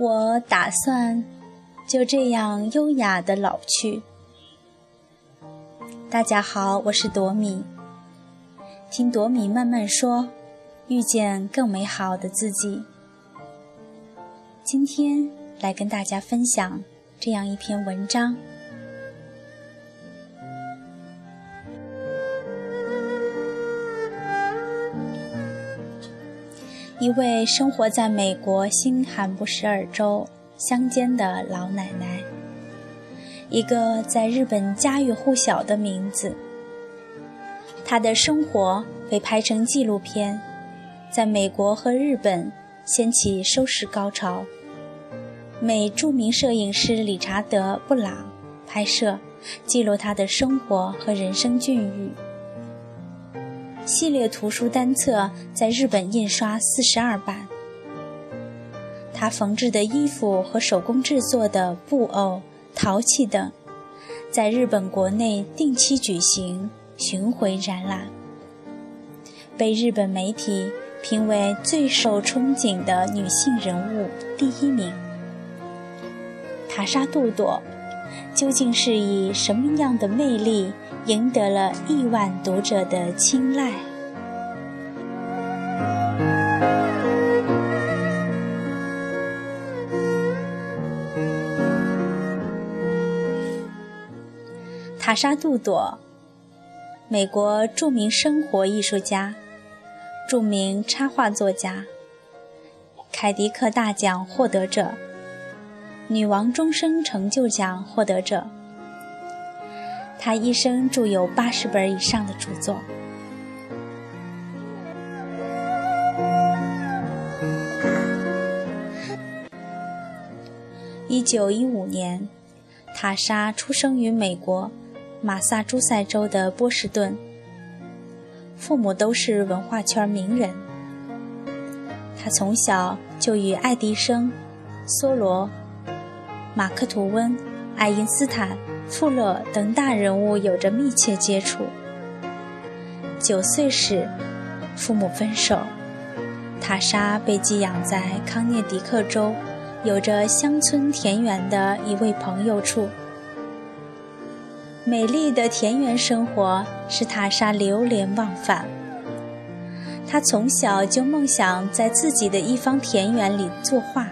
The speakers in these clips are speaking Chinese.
我打算就这样优雅的老去。大家好，我是朵米。听朵米慢慢说，遇见更美好的自己。今天来跟大家分享这样一篇文章。一位生活在美国新罕布什尔州乡间的老奶奶，一个在日本家喻户晓的名字。她的生活被拍成纪录片，在美国和日本掀起收视高潮。美著名摄影师理查德·布朗拍摄，记录她的生活和人生境遇。系列图书单册在日本印刷四十二版。他缝制的衣服和手工制作的布偶、陶器等，在日本国内定期举行巡回展览，被日本媒体评为最受憧憬的女性人物第一名。塔莎杜朵究竟是以什么样的魅力？赢得了亿万读者的青睐。塔莎·杜朵，美国著名生活艺术家、著名插画作家、凯迪克大奖获得者、女王终生成就奖获得者。他一生著有八十本以上的著作。一九一五年，塔莎出生于美国马萨诸塞州的波士顿，父母都是文化圈名人。他从小就与爱迪生、梭罗、马克吐温、爱因斯坦。富勒等大人物有着密切接触。九岁时，父母分手，塔莎被寄养在康涅狄克州有着乡村田园的一位朋友处。美丽的田园生活使塔莎流连忘返。她从小就梦想在自己的一方田园里作画、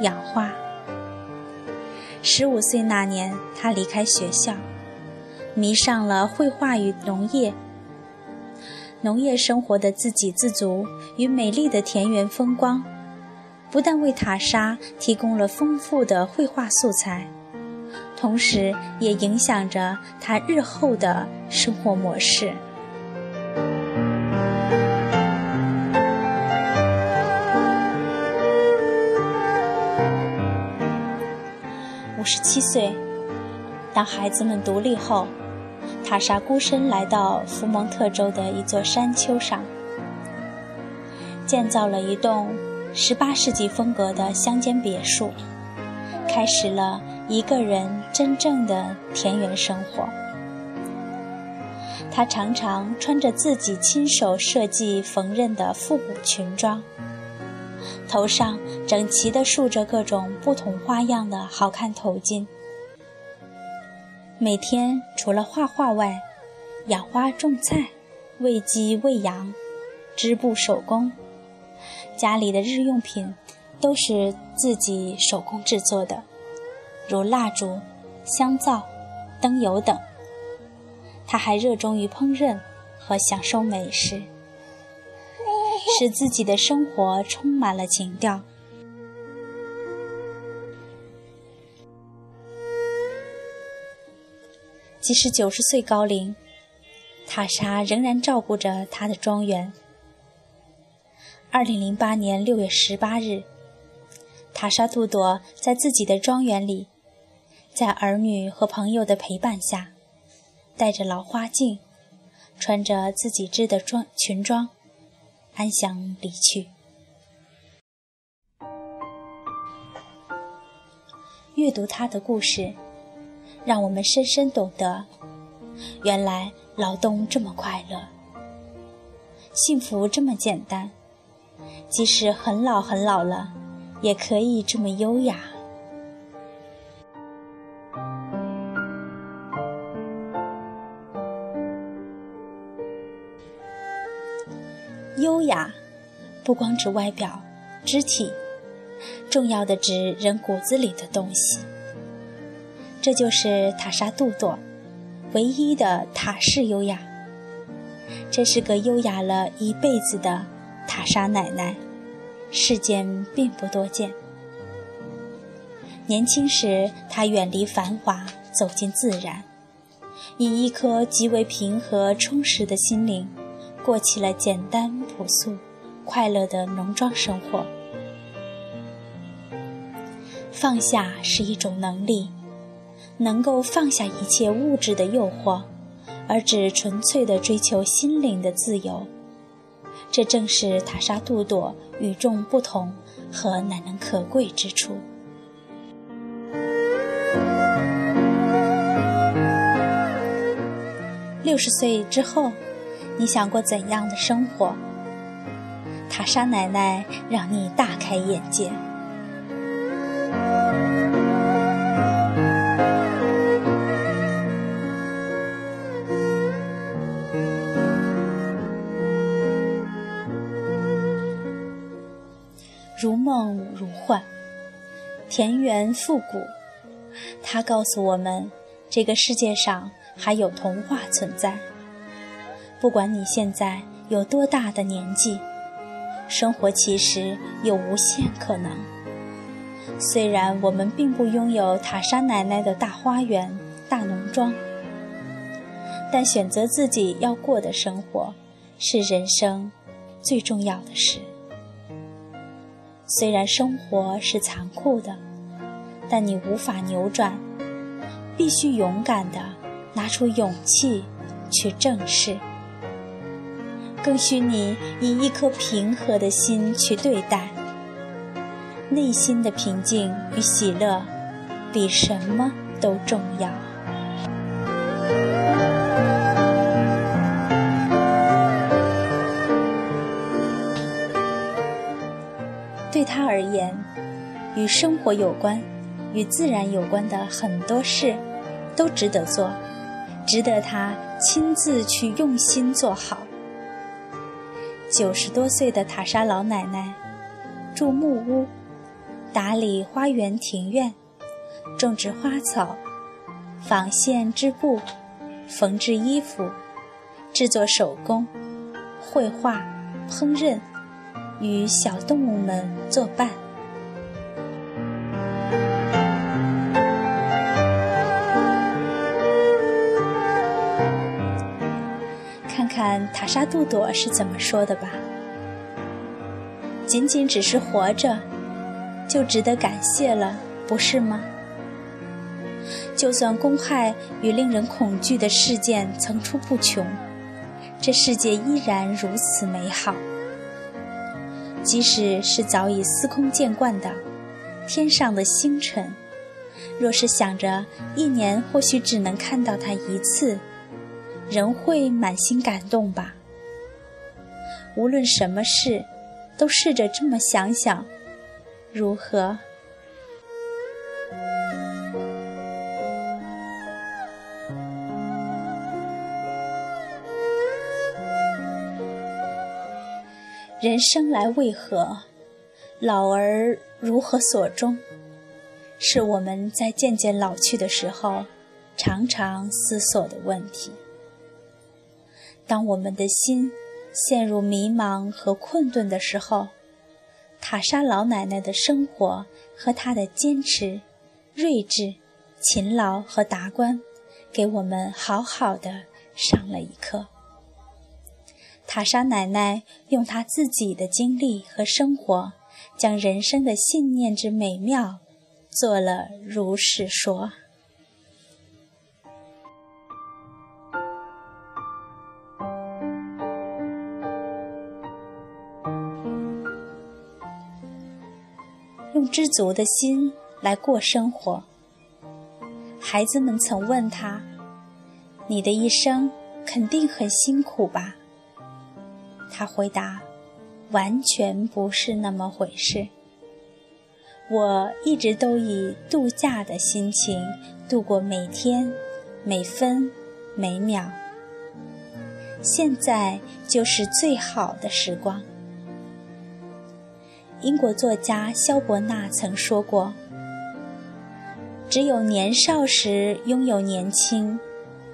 养花。十五岁那年，他离开学校，迷上了绘画与农业。农业生活的自给自足与美丽的田园风光，不但为塔莎提供了丰富的绘画素材，同时也影响着他日后的生活模式。五十七岁，当孩子们独立后，塔莎孤身来到福蒙特州的一座山丘上，建造了一栋十八世纪风格的乡间别墅，开始了一个人真正的田园生活。他常常穿着自己亲手设计缝纫的复古裙装。头上整齐地竖着各种不同花样的好看头巾。每天除了画画外，养花种菜、喂鸡喂羊、织布手工，家里的日用品都是自己手工制作的，如蜡烛、香皂、灯油等。他还热衷于烹饪和享受美食。使自己的生活充满了情调。即使九十岁高龄，塔莎仍然照顾着她的庄园。二零零八年六月十八日，塔莎杜朵在自己的庄园里，在儿女和朋友的陪伴下，戴着老花镜，穿着自己织的装裙装。安详离去。阅读他的故事，让我们深深懂得，原来劳动这么快乐，幸福这么简单。即使很老很老了，也可以这么优雅。优雅，不光指外表、肢体，重要的指人骨子里的东西。这就是塔莎杜朵，唯一的塔式优雅。这是个优雅了一辈子的塔莎奶奶，世间并不多见。年轻时，她远离繁华，走进自然，以一颗极为平和充实的心灵。过起了简单朴素、快乐的农庄生活。放下是一种能力，能够放下一切物质的诱惑，而只纯粹的追求心灵的自由。这正是塔莎杜朵与众不同和难能可贵之处。六十岁之后。你想过怎样的生活？塔莎奶奶让你大开眼界。如梦如幻，田园复古。它告诉我们，这个世界上还有童话存在。不管你现在有多大的年纪，生活其实有无限可能。虽然我们并不拥有塔莎奶奶的大花园、大农庄，但选择自己要过的生活，是人生最重要的事。虽然生活是残酷的，但你无法扭转，必须勇敢地拿出勇气去正视。更需你以一颗平和的心去对待，内心的平静与喜乐，比什么都重要。对他而言，与生活有关、与自然有关的很多事，都值得做，值得他亲自去用心做好。九十多岁的塔莎老奶奶，住木屋，打理花园庭院，种植花草，纺线织布，缝制衣服，制作手工，绘画，烹饪，与小动物们作伴。看塔莎杜朵是怎么说的吧。仅仅只是活着，就值得感谢了，不是吗？就算公害与令人恐惧的事件层出不穷，这世界依然如此美好。即使是早已司空见惯的天上的星辰，若是想着一年或许只能看到它一次。人会满心感动吧？无论什么事，都试着这么想想，如何？人生来为何？老而如何所终？是我们在渐渐老去的时候，常常思索的问题。当我们的心陷入迷茫和困顿的时候，塔莎老奶奶的生活和她的坚持、睿智、勤劳和达观，给我们好好的上了一课。塔莎奶奶用她自己的经历和生活，将人生的信念之美妙做了如是说。知足的心来过生活。孩子们曾问他：“你的一生肯定很辛苦吧？”他回答：“完全不是那么回事。我一直都以度假的心情度过每天、每分、每秒。现在就是最好的时光。英国作家萧伯纳曾说过：“只有年少时拥有年轻，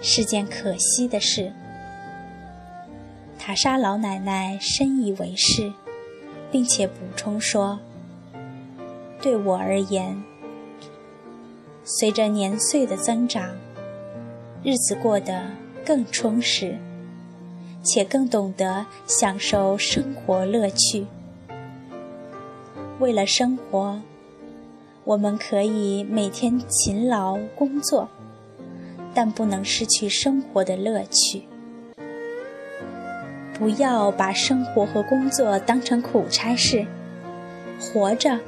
是件可惜的事。”塔莎老奶奶深以为是，并且补充说。对我而言，随着年岁的增长，日子过得更充实，且更懂得享受生活乐趣。为了生活，我们可以每天勤劳工作，但不能失去生活的乐趣。不要把生活和工作当成苦差事，活着。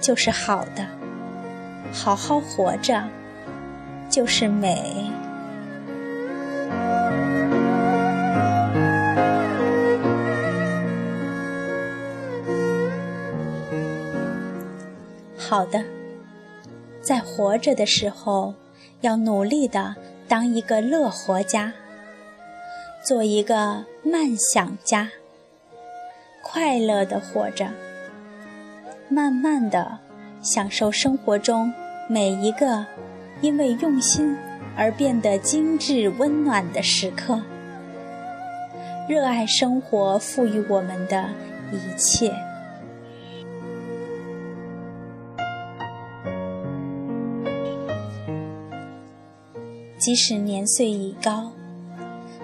就是好的，好好活着就是美。好的，在活着的时候，要努力的当一个乐活家，做一个慢想家，快乐的活着。慢慢的享受生活中每一个因为用心而变得精致温暖的时刻，热爱生活赋予我们的一切。即使年岁已高，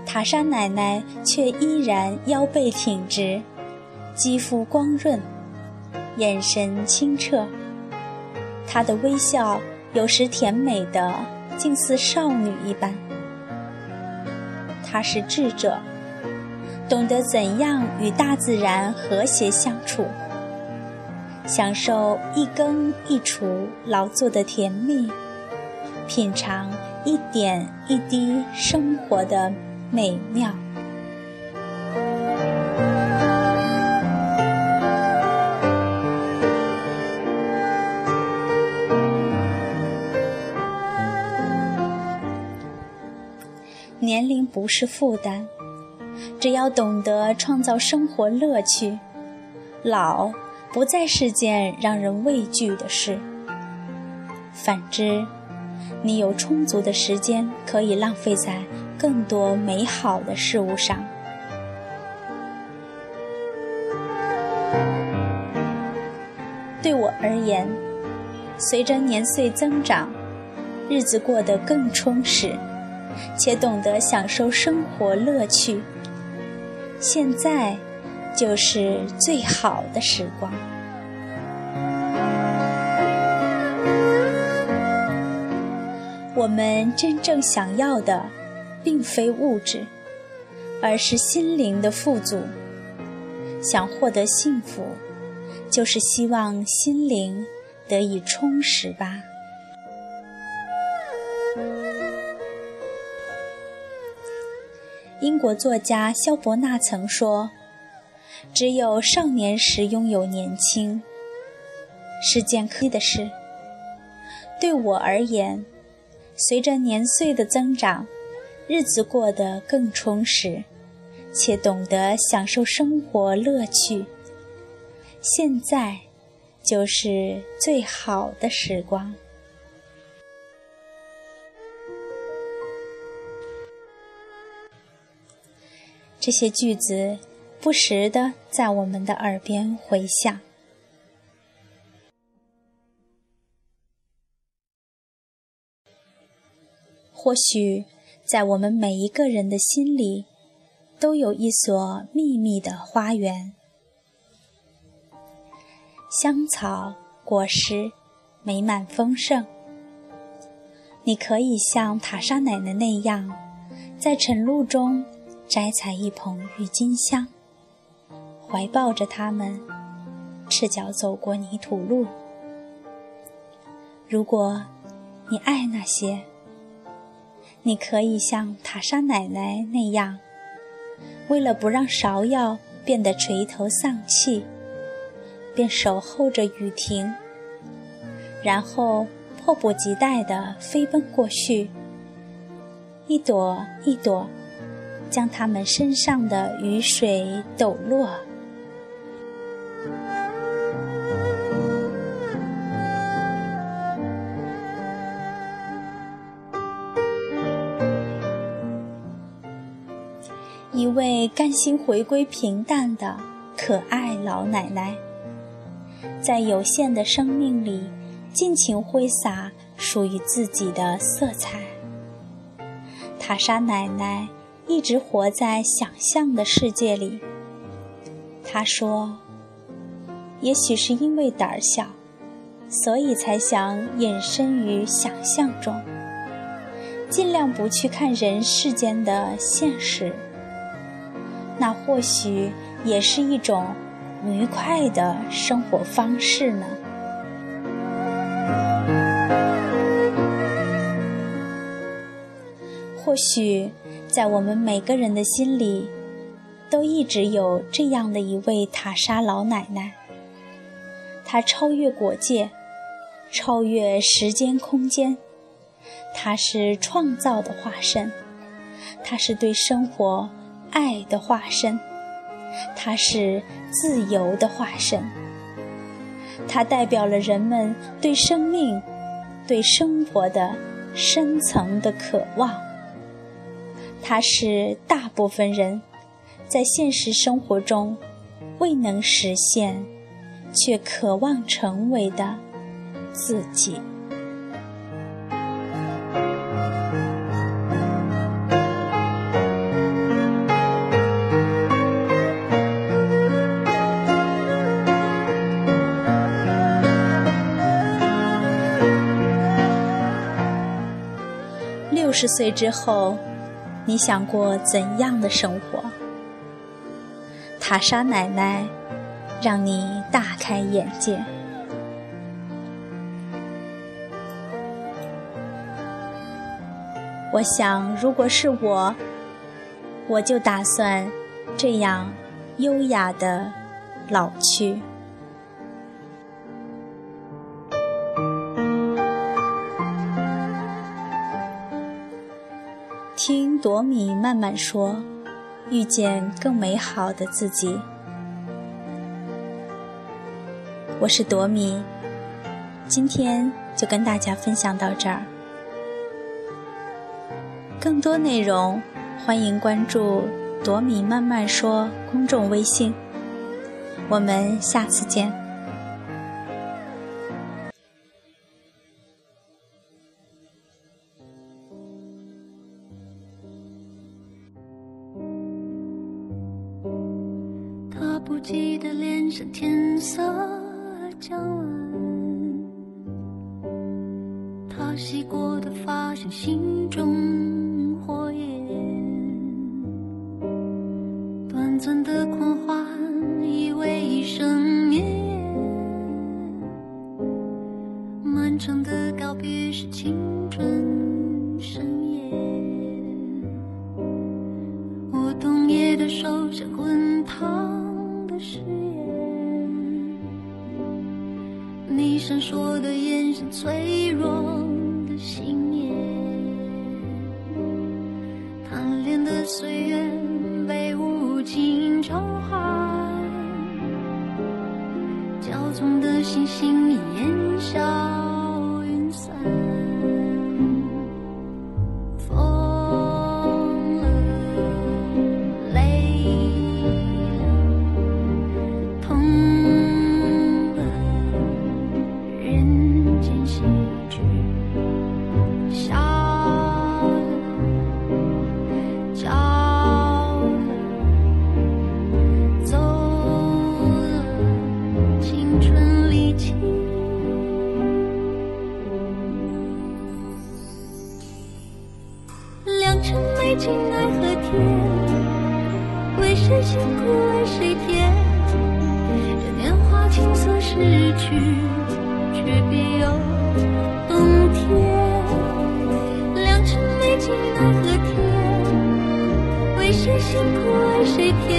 塔莎奶奶却依然腰背挺直，肌肤光润。眼神清澈，她的微笑有时甜美的竟似少女一般。她是智者，懂得怎样与大自然和谐相处，享受一耕一锄劳作的甜蜜，品尝一点一滴生活的美妙。年龄不是负担，只要懂得创造生活乐趣，老不再是件让人畏惧的事。反之，你有充足的时间可以浪费在更多美好的事物上。对我而言，随着年岁增长，日子过得更充实。且懂得享受生活乐趣，现在就是最好的时光。我们真正想要的，并非物质，而是心灵的富足。想获得幸福，就是希望心灵得以充实吧。英国作家萧伯纳曾说：“只有少年时拥有年轻，是件可惜的事。”对我而言，随着年岁的增长，日子过得更充实，且懂得享受生活乐趣。现在，就是最好的时光。这些句子不时地在我们的耳边回响。或许，在我们每一个人的心里，都有一所秘密的花园，香草、果实美满丰盛。你可以像塔莎奶奶那样，在晨露中。摘采一捧郁金香，怀抱着它们，赤脚走过泥土路。如果你爱那些，你可以像塔莎奶奶那样，为了不让芍药变得垂头丧气，便守候着雨停，然后迫不及待地飞奔过去，一朵一朵将它们身上的雨水抖落。位甘心回归平淡的可爱老奶奶，在有限的生命里尽情挥洒属于自己的色彩。塔莎奶奶一直活在想象的世界里。她说：“也许是因为胆小，所以才想隐身于想象中，尽量不去看人世间的现实。”那或许也是一种愉快的生活方式呢。或许在我们每个人的心里，都一直有这样的一位塔莎老奶奶。她超越国界，超越时间空间，她是创造的化身，她是对生活。爱的化身，它是自由的化身。它代表了人们对生命、对生活的深层的渴望。它是大部分人在现实生活中未能实现，却渴望成为的自己。十岁之后，你想过怎样的生活？塔莎奶奶让你大开眼界。我想，如果是我，我就打算这样优雅的老去。朵米慢慢说，遇见更美好的自己。我是朵米，今天就跟大家分享到这儿。更多内容，欢迎关注“朵米慢慢说”公众微信。我们下次见。心中火焰，短暂的狂欢以为一生绵，漫长的告别是情。辰美